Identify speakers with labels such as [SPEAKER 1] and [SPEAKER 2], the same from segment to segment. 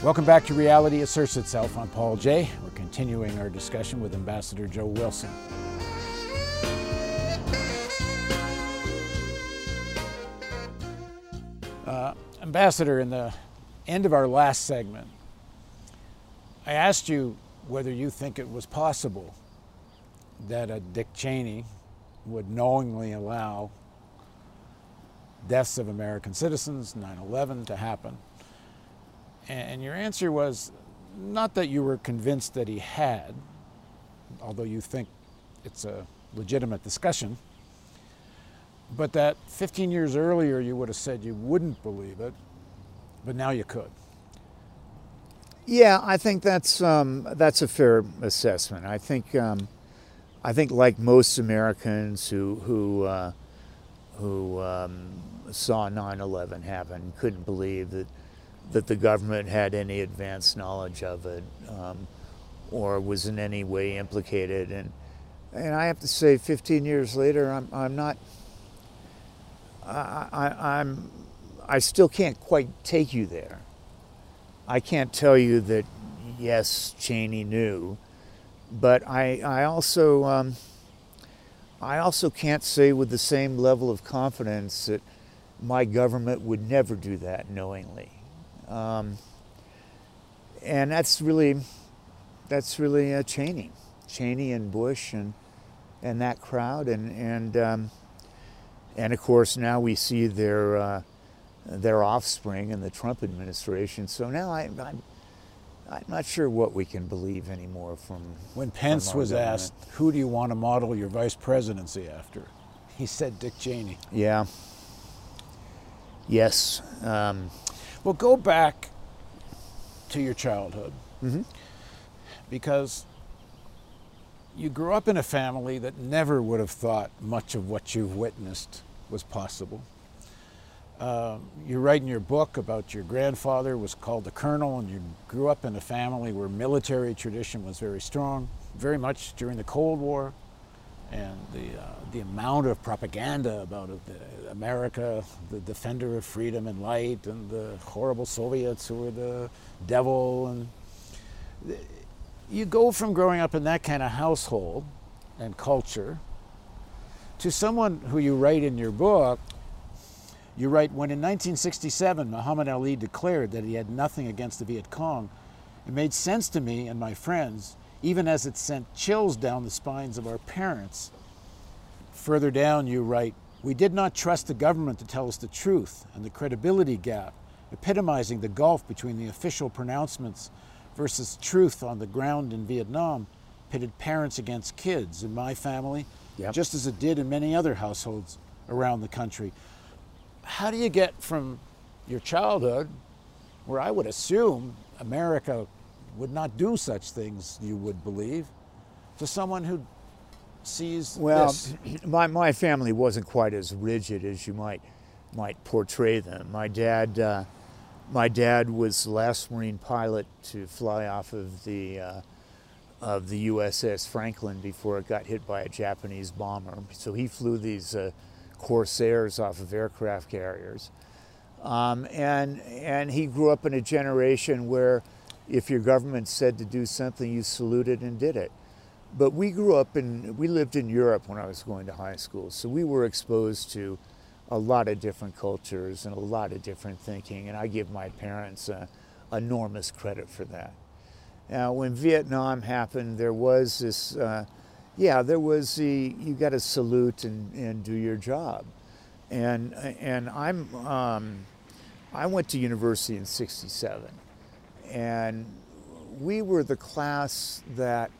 [SPEAKER 1] Welcome back to Reality Asserts Itself. I'm Paul Jay. We're continuing our discussion with Ambassador Joe Wilson. Uh, Ambassador, in the end of our last segment, I asked you whether you think it was possible that a Dick Cheney would knowingly allow deaths of American citizens, 9 11, to happen and your answer was not that you were convinced that he had, although you think it's a legitimate discussion, but that 15 years earlier you would have said you wouldn't believe it, but now you could.
[SPEAKER 2] Yeah, I think that's um, that's a fair assessment. I think um, I think like most Americans who who uh, who um, saw 9/11 happen, couldn't believe that that the government had any advanced knowledge of it um, or was in any way implicated. And, and I have to say, 15 years later, I'm, I'm not, I, I, I'm, I still can't quite take you there. I can't tell you that, yes, Cheney knew, but I, I also, um, I also can't say with the same level of confidence that my government would never do that knowingly. Um, and that's really, that's really uh, Cheney, Cheney and Bush and and that crowd, and and um, and of course now we see their uh, their offspring in the Trump administration. So now I, I'm I'm not sure what we can believe anymore from.
[SPEAKER 1] When Pence
[SPEAKER 2] from
[SPEAKER 1] was
[SPEAKER 2] government.
[SPEAKER 1] asked, "Who do you want to model your vice presidency after?" he said Dick Cheney.
[SPEAKER 2] Yeah. Yes. Um,
[SPEAKER 1] Well, go back to your childhood
[SPEAKER 2] Mm-hmm.
[SPEAKER 1] because you grew up in a family that never would have thought much of what you've witnessed was possible. Um, you write in your book about your grandfather was called the colonel, and you grew up in a family where military tradition was very strong, very much during the Cold War, and the uh, the amount of propaganda about it, America, the defender of freedom and light, and the horrible Soviets who were the devil, and you go from growing up in that kind of household and culture to someone who you write in your book. You write when in 1967 Muhammad Ali declared that he had nothing against the Viet Cong. It made sense to me and my friends, even as it sent chills down the spines of our parents. Further down, you write, We did not trust the government to tell us the truth and the credibility gap, epitomizing the gulf between the official pronouncements versus truth on the ground in Vietnam, pitted parents against kids in my family,
[SPEAKER 2] Yep.
[SPEAKER 1] just as it did in many other households around the country. How do you get from your childhood, where I would assume America would not do such things, you would believe, to someone who sees
[SPEAKER 2] Well,
[SPEAKER 1] this?
[SPEAKER 2] my, my family wasn't quite as rigid as you might might portray them. My dad, uh, my dad was the last Marine pilot to fly off of the uh, of the USS Franklin before it got hit by a Japanese bomber. So he flew these uh, Corsairs off of aircraft carriers, um, and and he grew up in a generation where, if your government said to do something, you saluted and did it. But we grew up in, we lived in Europe when I was going to high school, so we were exposed to a lot of different cultures and a lot of different thinking, and I give my parents enormous credit for that. Now, when Vietnam happened, there was this, uh, yeah, there was the, you got to salute and, and do your job. And, and I'm, um, I went to university in 67, and we were the class that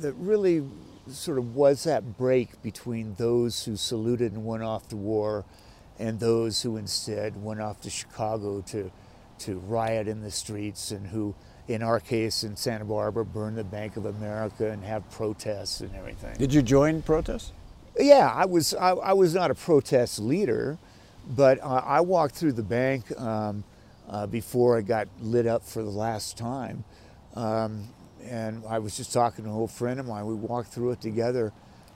[SPEAKER 2] that really sort of was that break between those who saluted and went off to war and those who instead went off to Chicago to, to riot in the streets and who, in our case in Santa Barbara, burned the Bank of America and have protests and everything.
[SPEAKER 1] Did you join protests?
[SPEAKER 2] Yeah, I was. I, I was not a protest leader, but uh, I walked through the bank um, uh, before I got lit up for the last time, um, and I was just talking to an old friend of mine. We walked through it together,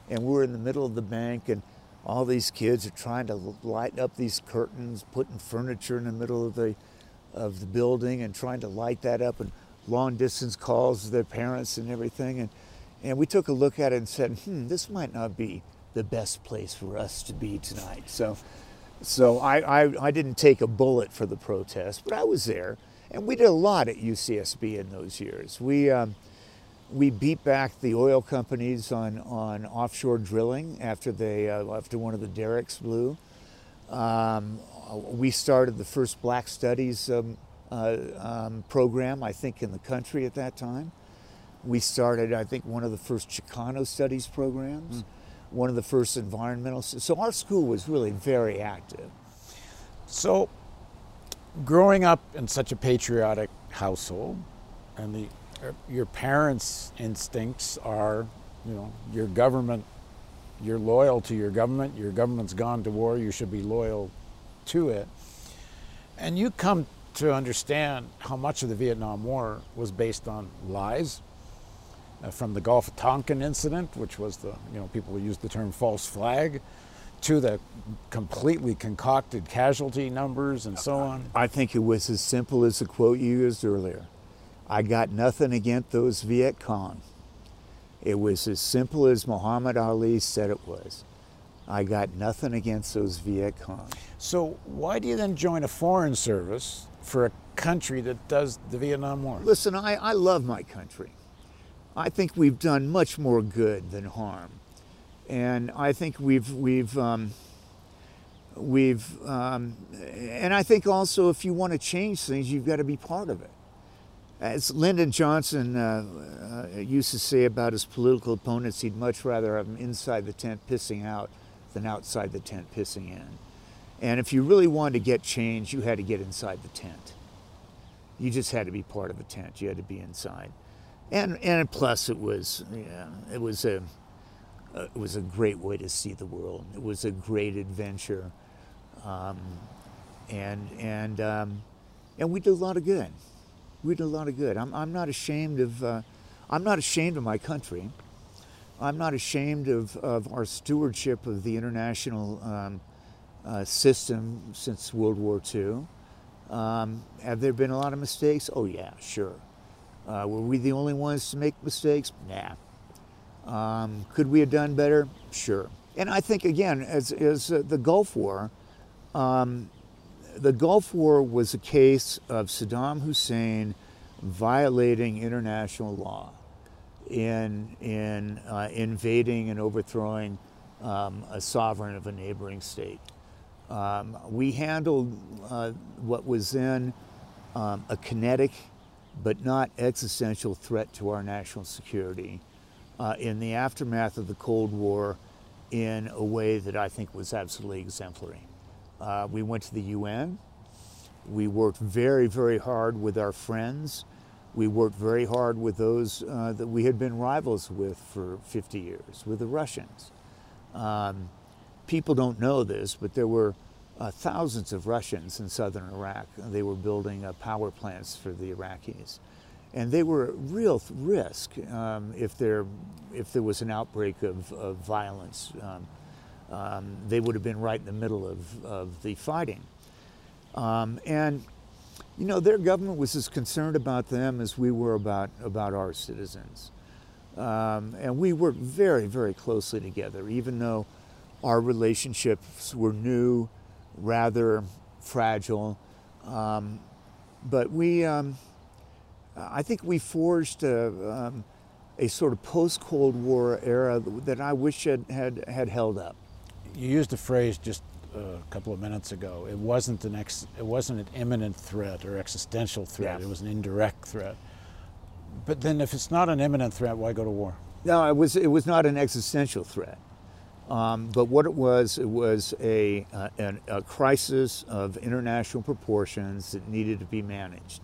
[SPEAKER 2] and we were in the middle of the bank, and all these kids are trying to light up these curtains, putting furniture in the middle of the of the building and trying to light that up and long distance calls to their parents and everything. And, and we took a look at it and said, hmm, this might not be the best place for us to be tonight. So, so I, I, I didn't take a bullet for the protest, but I was there. And we did a lot at UCSB in those years. We, um, we beat back the oil companies on, on offshore drilling after, they, uh, after one of the derricks blew. Um, we started the first Black Studies um, uh, um, program, I think, in the country at that time. We started, I think, one of the first Chicano Studies programs, mm. One of the first environmental. So our school was really very active.
[SPEAKER 1] So, growing up in such a patriotic household, and the er, your parents' instincts are, you know, your government, you're loyal to your government, your government's gone to war, you should be loyal to it. And you come to understand how much of the Vietnam War was based on lies. Uh, from the Gulf of Tonkin incident, which was the, you know, people use the term false flag, to the completely concocted casualty numbers and so on?
[SPEAKER 2] I think it was as simple as the quote you used earlier. I got nothing against those Viet Cong. It was as simple as Muhammad Ali said it was. I got nothing against those Viet Cong.
[SPEAKER 1] So why do you then join a foreign service for a country that does the Vietnam War?
[SPEAKER 2] Listen, I, I love my country. I think we've done much more good than harm, and I think we've we've um, we've um, and I think also if you want to change things, you've got to be part of it. As Lyndon Johnson uh, uh, used to say about his political opponents, he'd much rather have them inside the tent pissing out than outside the tent pissing in. And if you really wanted to get change, you had to get inside the tent. You just had to be part of the tent. You had to be inside. And and plus, it was yeah, it was a uh, it was a great way to see the world. It was a great adventure, um, and and um, and we did a lot of good we did a lot of good. I'm, I'm not ashamed of, uh, I'm not ashamed of my country. I'm not ashamed of, of our stewardship of the international um, uh, system since World War II. Um, have there been a lot of mistakes? Oh yeah, sure. Uh, were we the only ones to make mistakes? Nah. Um, could we have done better? Sure. And I think again, as, as uh, the Gulf War, um, the Gulf War was a case of Saddam Hussein violating international law in, in uh, invading and overthrowing um, a sovereign of a neighboring state. Um, we handled uh, what was then um, a kinetic but not existential threat to our national security uh, in the aftermath of the Cold War in a way that I think was absolutely exemplary. Uh, we went to the UN. We worked very, very hard with our friends. We worked very hard with those uh, that we had been rivals with for 50 years, with the Russians. Um, people don't know this, but there were uh, thousands of Russians in southern Iraq. They were building uh, power plants for the Iraqis. And they were at real risk um, if, there, if there was an outbreak of, of violence. Um, um, they would have been right in the middle of, of the fighting. Um, and, you know, their government was as concerned about them as we were about, about our citizens. Um, and we worked very, very closely together, even though our relationships were new, rather fragile. Um, but we, um, I think we forged a, um, a sort of post Cold War era that I wish had, had, had held up
[SPEAKER 1] you used a phrase just a couple of minutes ago. It wasn't an ex, it wasn't an imminent threat or existential threat. It was an indirect threat. But then, if it's not an imminent threat, why go to war?
[SPEAKER 2] No, it was it was not an existential threat. Um, but what it was, it was a, uh, an, a crisis of international proportions that needed to be managed.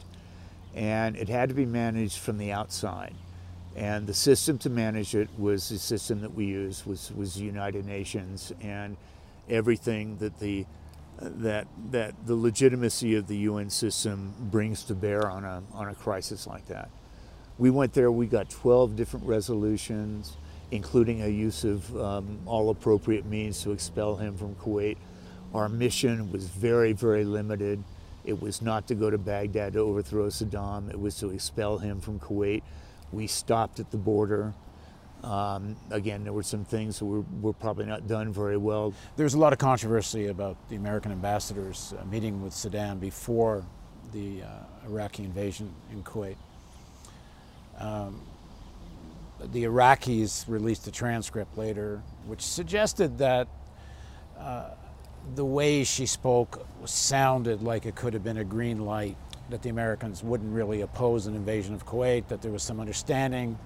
[SPEAKER 2] And it had to be managed from the outside. And the system to manage it was the system that we used was, was the United Nations and everything that the that that the legitimacy of the UN system brings to bear on a on a crisis like that. We went there. We got 12 different resolutions, including a use of um, all appropriate means to expel him from Kuwait. Our mission was very very limited. It was not to go to Baghdad to overthrow Saddam. It was to expel him from Kuwait. We stopped at the border. Um, again, there were some things that were, were probably not done very well.
[SPEAKER 1] There's a lot of controversy about the American ambassadors uh, meeting with Saddam before the uh, Iraqi invasion in Kuwait. Um, the Iraqis released a transcript later which suggested that uh, the way she spoke sounded like it could have been a green light, that the Americans wouldn't really oppose an invasion of Kuwait, that there was some understanding.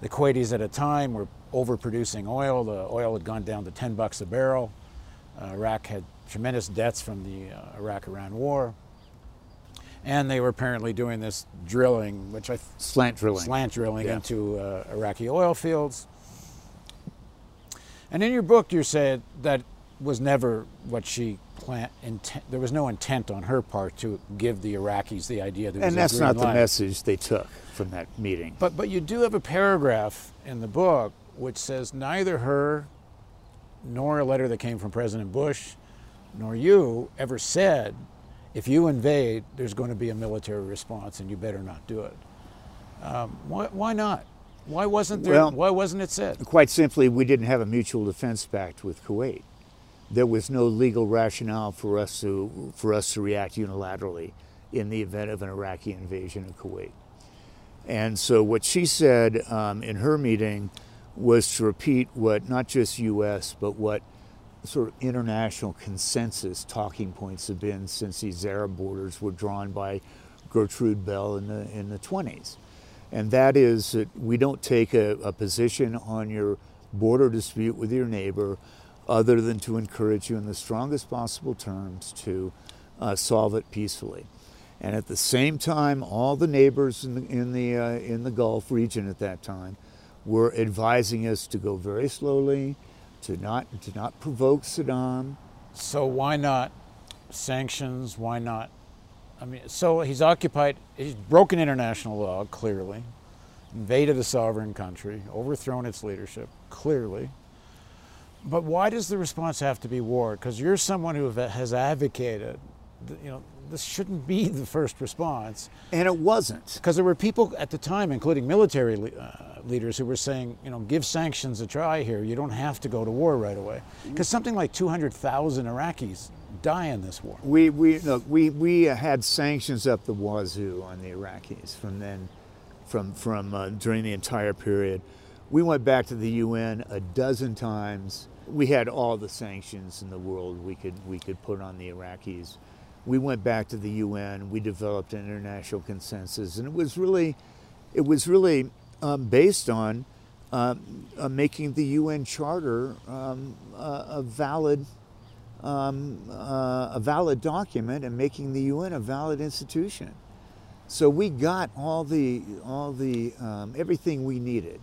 [SPEAKER 1] The Kuwaitis at a time were overproducing oil. The oil had gone down to 10 bucks a barrel. Uh, Iraq had tremendous debts from the uh, Iraq-Iran war. And they were apparently doing this drilling, which I
[SPEAKER 2] slant drilling,
[SPEAKER 1] slant drilling yeah. into uh, Iraqi oil fields. And in your book, you said that was never what she planned. Intent, there was no intent on her part to give the Iraqis the idea that.
[SPEAKER 2] And that's not
[SPEAKER 1] line.
[SPEAKER 2] the message they took from that meeting.
[SPEAKER 1] But but you do have a paragraph in the book which says neither her, nor a letter that came from President Bush, nor you ever said, if you invade, there's going to be a military response, and you better not do it. Um, why, why not? Why wasn't there? Well, why wasn't it said?
[SPEAKER 2] Quite simply, we didn't have a mutual defense pact with Kuwait. There was no legal rationale for us to for us to react unilaterally in the event of an Iraqi invasion of Kuwait. And so, what she said um, in her meeting was to repeat what not just U.S. but what sort of international consensus talking points have been since these Arab borders were drawn by Gertrude Bell in the in the 20s and that is that we don't take a, a, position on your border dispute with your neighbor other than to encourage you in the strongest possible terms to uh, solve it peacefully. And at the same time, all the neighbors in the, in, the, uh, in the Gulf region at that time were advising us to go very slowly, to not, to not provoke Saddam.
[SPEAKER 1] So why not sanctions? Why not I mean, so he's occupied, he's broken international law, clearly, invaded a sovereign country, overthrown its leadership, clearly. But why does the response have to be war? Because you're someone who has advocated, you know, this shouldn't be the first response.
[SPEAKER 2] And it wasn't.
[SPEAKER 1] Because there were people at the time, including military uh, leaders, who were saying, you know, give sanctions a try here. You don't have to go to war right away. Because something like 200,000 Iraqis die in this war.
[SPEAKER 2] We, we, look, we, we had sanctions up the wazoo on the Iraqis from then, from, from uh, during the entire period. We went back to the UN a dozen times. We had all the sanctions in the world we could, we could put on the Iraqis. We went back to the UN. We developed an international consensus, and it was really, it was really um, based on um, uh, making the UN Charter um, uh, a valid um, uh, a valid document and making the UN a valid institution. So we got all the all the um, everything we needed.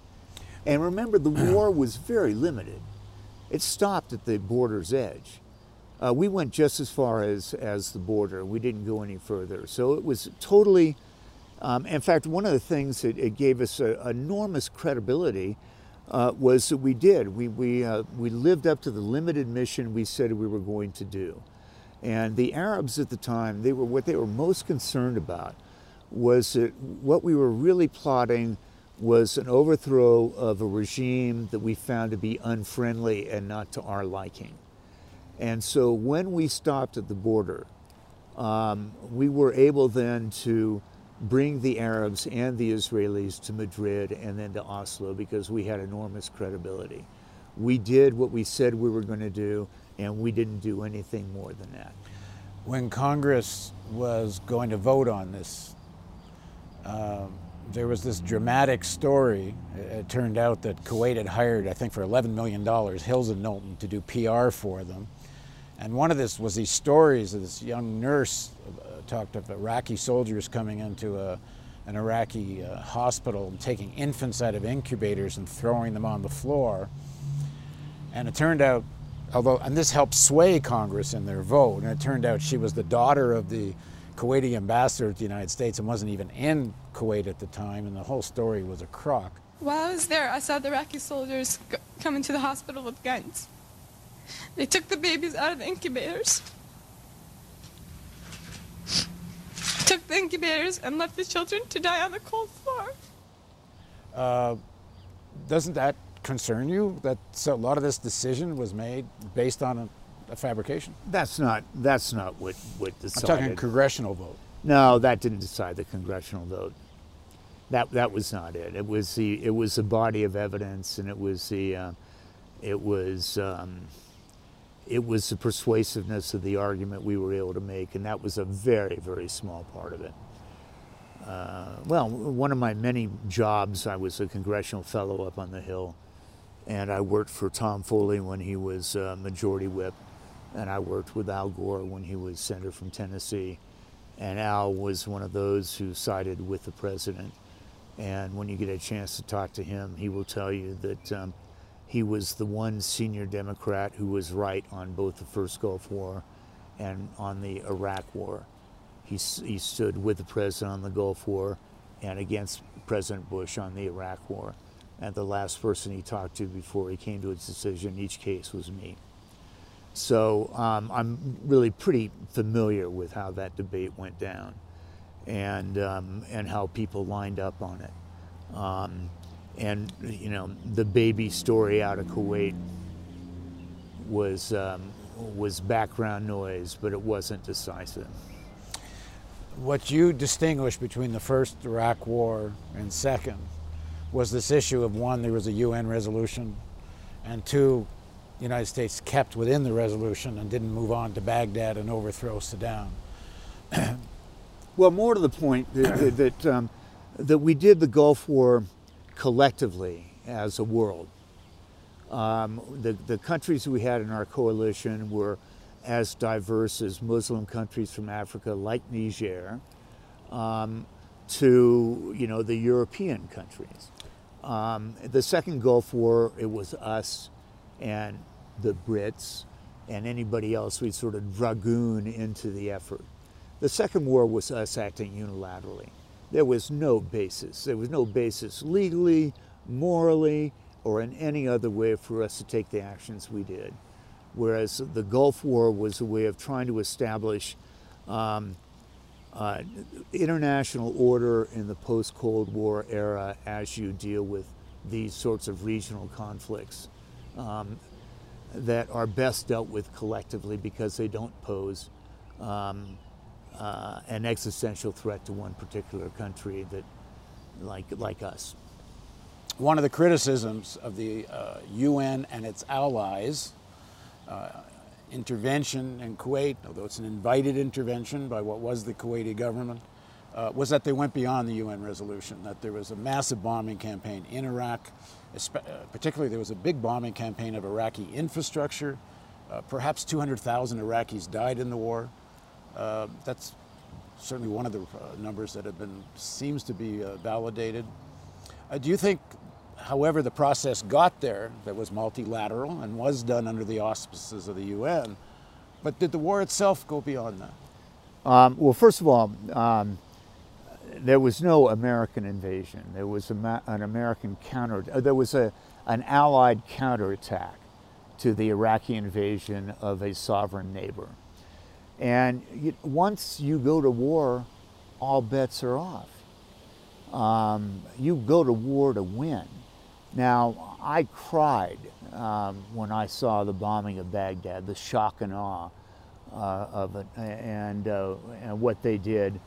[SPEAKER 2] And remember, the war was very limited. It stopped at the border's edge. Uh, we went just as far as as the border. We didn't go any further. So it was totally. Um, in fact, one of the things that it gave us a, enormous credibility uh, was that we did. We, we, uh, we lived up to the limited mission we said we were going to do. And the Arabs at the time, they were, what they were most concerned about was that what we were really plotting was an overthrow of a regime that we found to be unfriendly and not to our liking. And so when we stopped at the border, um, we were able then to bring the Arabs and the Israelis to Madrid and then to Oslo because we had enormous credibility. We did what we said we were going to do, and we didn't do anything more than that.
[SPEAKER 1] When Congress was going to vote on this, um, there was this dramatic story. It, turned out that Kuwait had hired, I think, for $11 million, Hills and Knowlton to do PR for them. And one of this was these stories of this young nurse talked of Iraqi soldiers coming into a, an Iraqi uh, hospital and taking infants out of incubators and throwing them on the floor. And it turned out, although, and this helped sway Congress in their vote, and it turned out she was the daughter of the Kuwaiti ambassador to the United States and wasn't even in Kuwait at the time, and the whole story was a crock.
[SPEAKER 3] While I was there, I saw the Iraqi soldiers come into the hospital with guns. They took the babies out of the incubators. took the incubators and left the children to die on the cold floor.
[SPEAKER 1] Uh, doesn't that concern you that so a lot of this decision was made based on a, a fabrication?
[SPEAKER 2] That's not that's not what what decided.
[SPEAKER 1] I'm talking congressional vote.
[SPEAKER 2] No, that didn't decide the congressional vote. That that was not it. It was the it was the body of evidence, and it was the uh, it was um, it was the persuasiveness of the argument we were able to make, and that was a very very small part of it. Uh, well, one of my many jobs, I was a congressional fellow up on the Hill, and I worked for Tom Foley when he was uh, Majority Whip, and I worked with Al Gore when he was Senator from Tennessee. And Al was one of those who sided with the president. And when you get a chance to talk to him, he will tell you that um, he was the one senior Democrat who was right on both the first Gulf War and on the Iraq War. He, he stood with the president on the Gulf War and against President Bush on the Iraq War. And the last person he talked to before he came to his decision in each case was me. So um, I'm really pretty familiar with how that debate went down and, um, and how people lined up on it. Um, and, you know, the baby story out of Kuwait was, um, was background noise, but it wasn't decisive.
[SPEAKER 1] What you distinguish between the first Iraq War and second was this issue of one, there was a UN resolution, and two, the United States kept within the resolution and didn't move on to Baghdad and overthrow Saddam.
[SPEAKER 2] well, more to the point that, that, um, that we did the Gulf War collectively as a world. Um, the, the countries we had in our coalition were as diverse as Muslim countries from Africa, like Niger, um, to you know the European countries. Um, the second Gulf War, it was us and the Brits and anybody else we'd sort of dragoon into the effort. The second war was us acting unilaterally. There was no basis. There was no basis legally, morally, or in any other way for us to take the actions we did whereas the Gulf War was a way of trying to establish um, uh, international order in the post Cold War era as you deal with these sorts of regional conflicts um, that are best dealt with collectively because they don't pose um, uh, an existential threat to one particular country that, like, like us.
[SPEAKER 1] One of the criticisms of the uh, UN and its allies uh, intervention in Kuwait, although it's an invited intervention by what was the Kuwaiti government, uh, was that they went beyond the UN resolution, that there was a massive bombing campaign in Iraq. Uh, particularly, there was a big bombing campaign of Iraqi infrastructure. Uh, perhaps 200,000 Iraqis died in the war. Uh, that's certainly one of the uh, numbers that have been seems to be validated. do you think however the process got there, that was multilateral and was done under the auspices of the UN, but did the war itself go beyond that?
[SPEAKER 2] Um, well, first of all, um, there was no American invasion. There was a, an American counter. Uh, there was a, an Allied counterattack to the Iraqi invasion of a sovereign neighbor. And once you go to war, all bets are off. Um, you go to war to win. Now, I cried um, when I saw the bombing of Baghdad, the shock and awe uh, of it, and, uh, and what they did.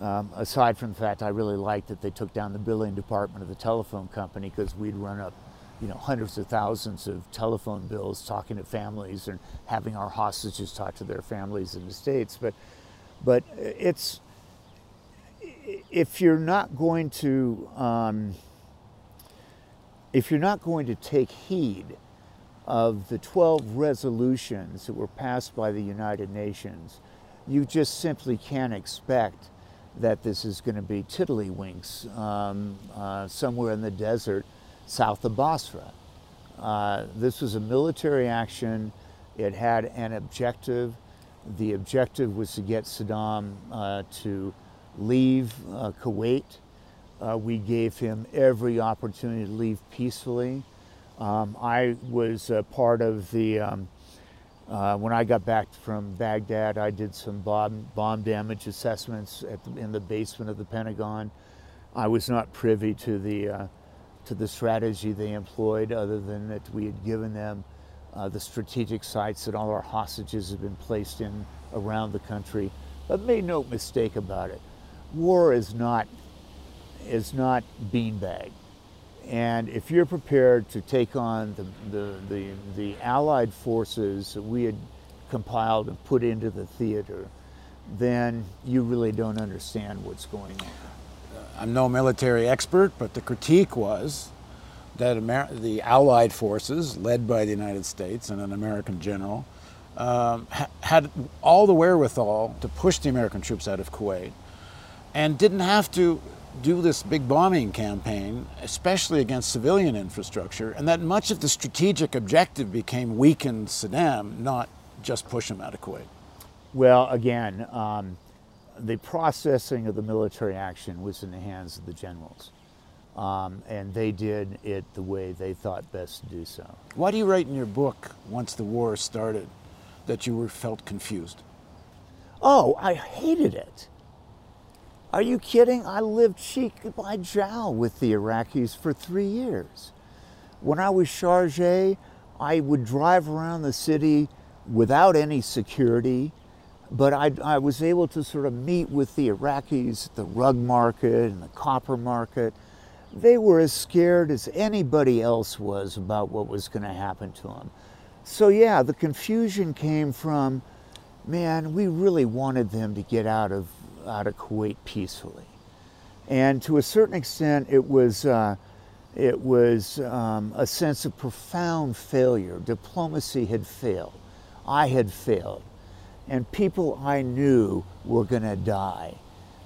[SPEAKER 2] Um, aside from the fact I really liked that they took down the billing department of the telephone company because we'd run up, you know, hundreds of thousands of telephone bills talking to families and having our hostages talk to their families in the states. But, but it's if you're not going to um, if you're not going to take heed of the 12 resolutions that were passed by the United Nations, you just simply can't expect that this is going to be tiddlywinks um, uh, somewhere in the desert south of Basra. Uh, this was a military action. It had an objective. The objective was to get Saddam uh, to leave uh, Kuwait uh, we gave him every opportunity to leave peacefully. Um, I was part of the um, Uh, when I got back from Baghdad, I did some bomb, bomb damage assessments the, in the basement of the Pentagon. I was not privy to the, uh, to the strategy they employed, other than that we had given them uh, the strategic sites that all our hostages have been placed in around the country. But made no mistake about it, war is not, is not beanbag. And if you're prepared to take on the, the, the, the, Allied forces that we had compiled and put into the theater, then you really don't understand what's going on.
[SPEAKER 1] I'm no military expert, but the critique was that Amer the Allied forces, led by the United States and an American general, um, ha had all the wherewithal to push the American troops out of Kuwait and didn't have to do this big bombing campaign, especially against civilian infrastructure, and that much of the strategic objective became weaken Saddam, not just push him out of Kuwait?
[SPEAKER 2] Well, again, um, the processing of the military action was in the hands of the generals. Um, and they did it the way they thought best to do so.
[SPEAKER 1] Why do you write in your book, once the war started, that you were felt confused?
[SPEAKER 2] Oh, I hated it. Are you kidding? I lived cheek by jowl with the Iraqis for three years. When I was chargé, I would drive around the city without any security, but I, I was able to sort of meet with the Iraqis, the rug market and the copper market. They were as scared as anybody else was about what was going to happen to them. So, yeah, the confusion came from, man, we really wanted them to get out of out of Kuwait peacefully. And to a certain extent, it was, uh, it was um, a sense of profound failure. Diplomacy had failed. I had failed. And people I knew were going to die.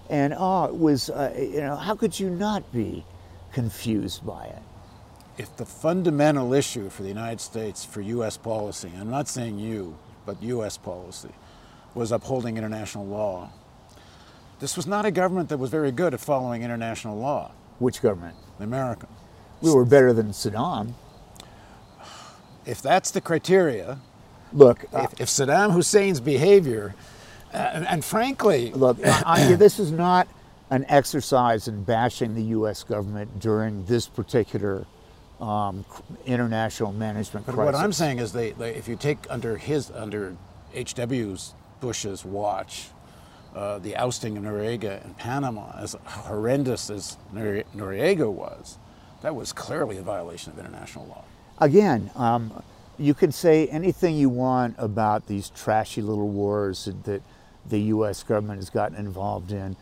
[SPEAKER 2] And oh, it was, uh, you know, how could you not be confused by it?
[SPEAKER 1] If the fundamental issue for the United States for U.S. policy, I'm not saying you, but U.S. policy, was upholding international law, this was not a government that was very good at following international law.
[SPEAKER 2] Which government?
[SPEAKER 1] The American.
[SPEAKER 2] We were better than Saddam.
[SPEAKER 1] If that's the criteria,
[SPEAKER 2] look,
[SPEAKER 1] uh, if, if, Saddam Hussein's behavior, uh, and, and, frankly,
[SPEAKER 2] look, I, this is not an exercise in bashing the U.S. government during this particular um, international management
[SPEAKER 1] but
[SPEAKER 2] crisis.
[SPEAKER 1] what I'm saying is, they, they, if you take under his under H.W.'s Bush's watch, uh, the ousting of Noriega in Panama, as horrendous as Noriega was, that was clearly a violation of international law.
[SPEAKER 2] Again, um, you can say anything you want about these trashy little wars that the U.S. government has gotten involved in.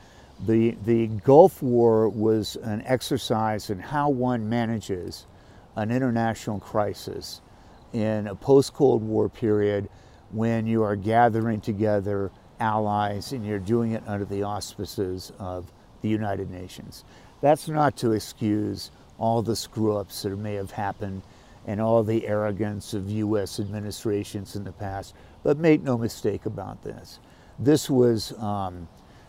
[SPEAKER 2] The, the Gulf War was an exercise in how one manages an international crisis in a post Cold War period when you are gathering together allies and you're doing it under the auspices of the United Nations. That's not to excuse all the screw ups that may have happened and all the arrogance of U.S. administrations in the past, but make no mistake about this. This was, um,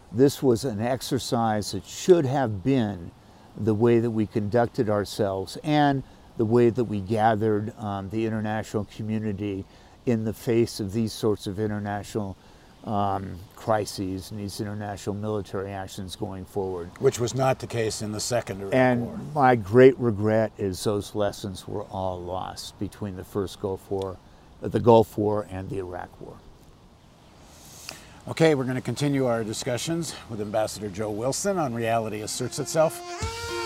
[SPEAKER 2] this was an exercise that should have been the way that we conducted ourselves and the way that we gathered um, the international community in the face of these sorts of international um, crises and these international military actions going forward.
[SPEAKER 1] Which was not the case in the Second Iraq
[SPEAKER 2] and
[SPEAKER 1] War.
[SPEAKER 2] And my great regret is those lessons were all lost between the first Gulf War, the Gulf War and the Iraq War.
[SPEAKER 1] Okay, we're going to continue our discussions with Ambassador Joe Wilson on Reality Asserts Itself.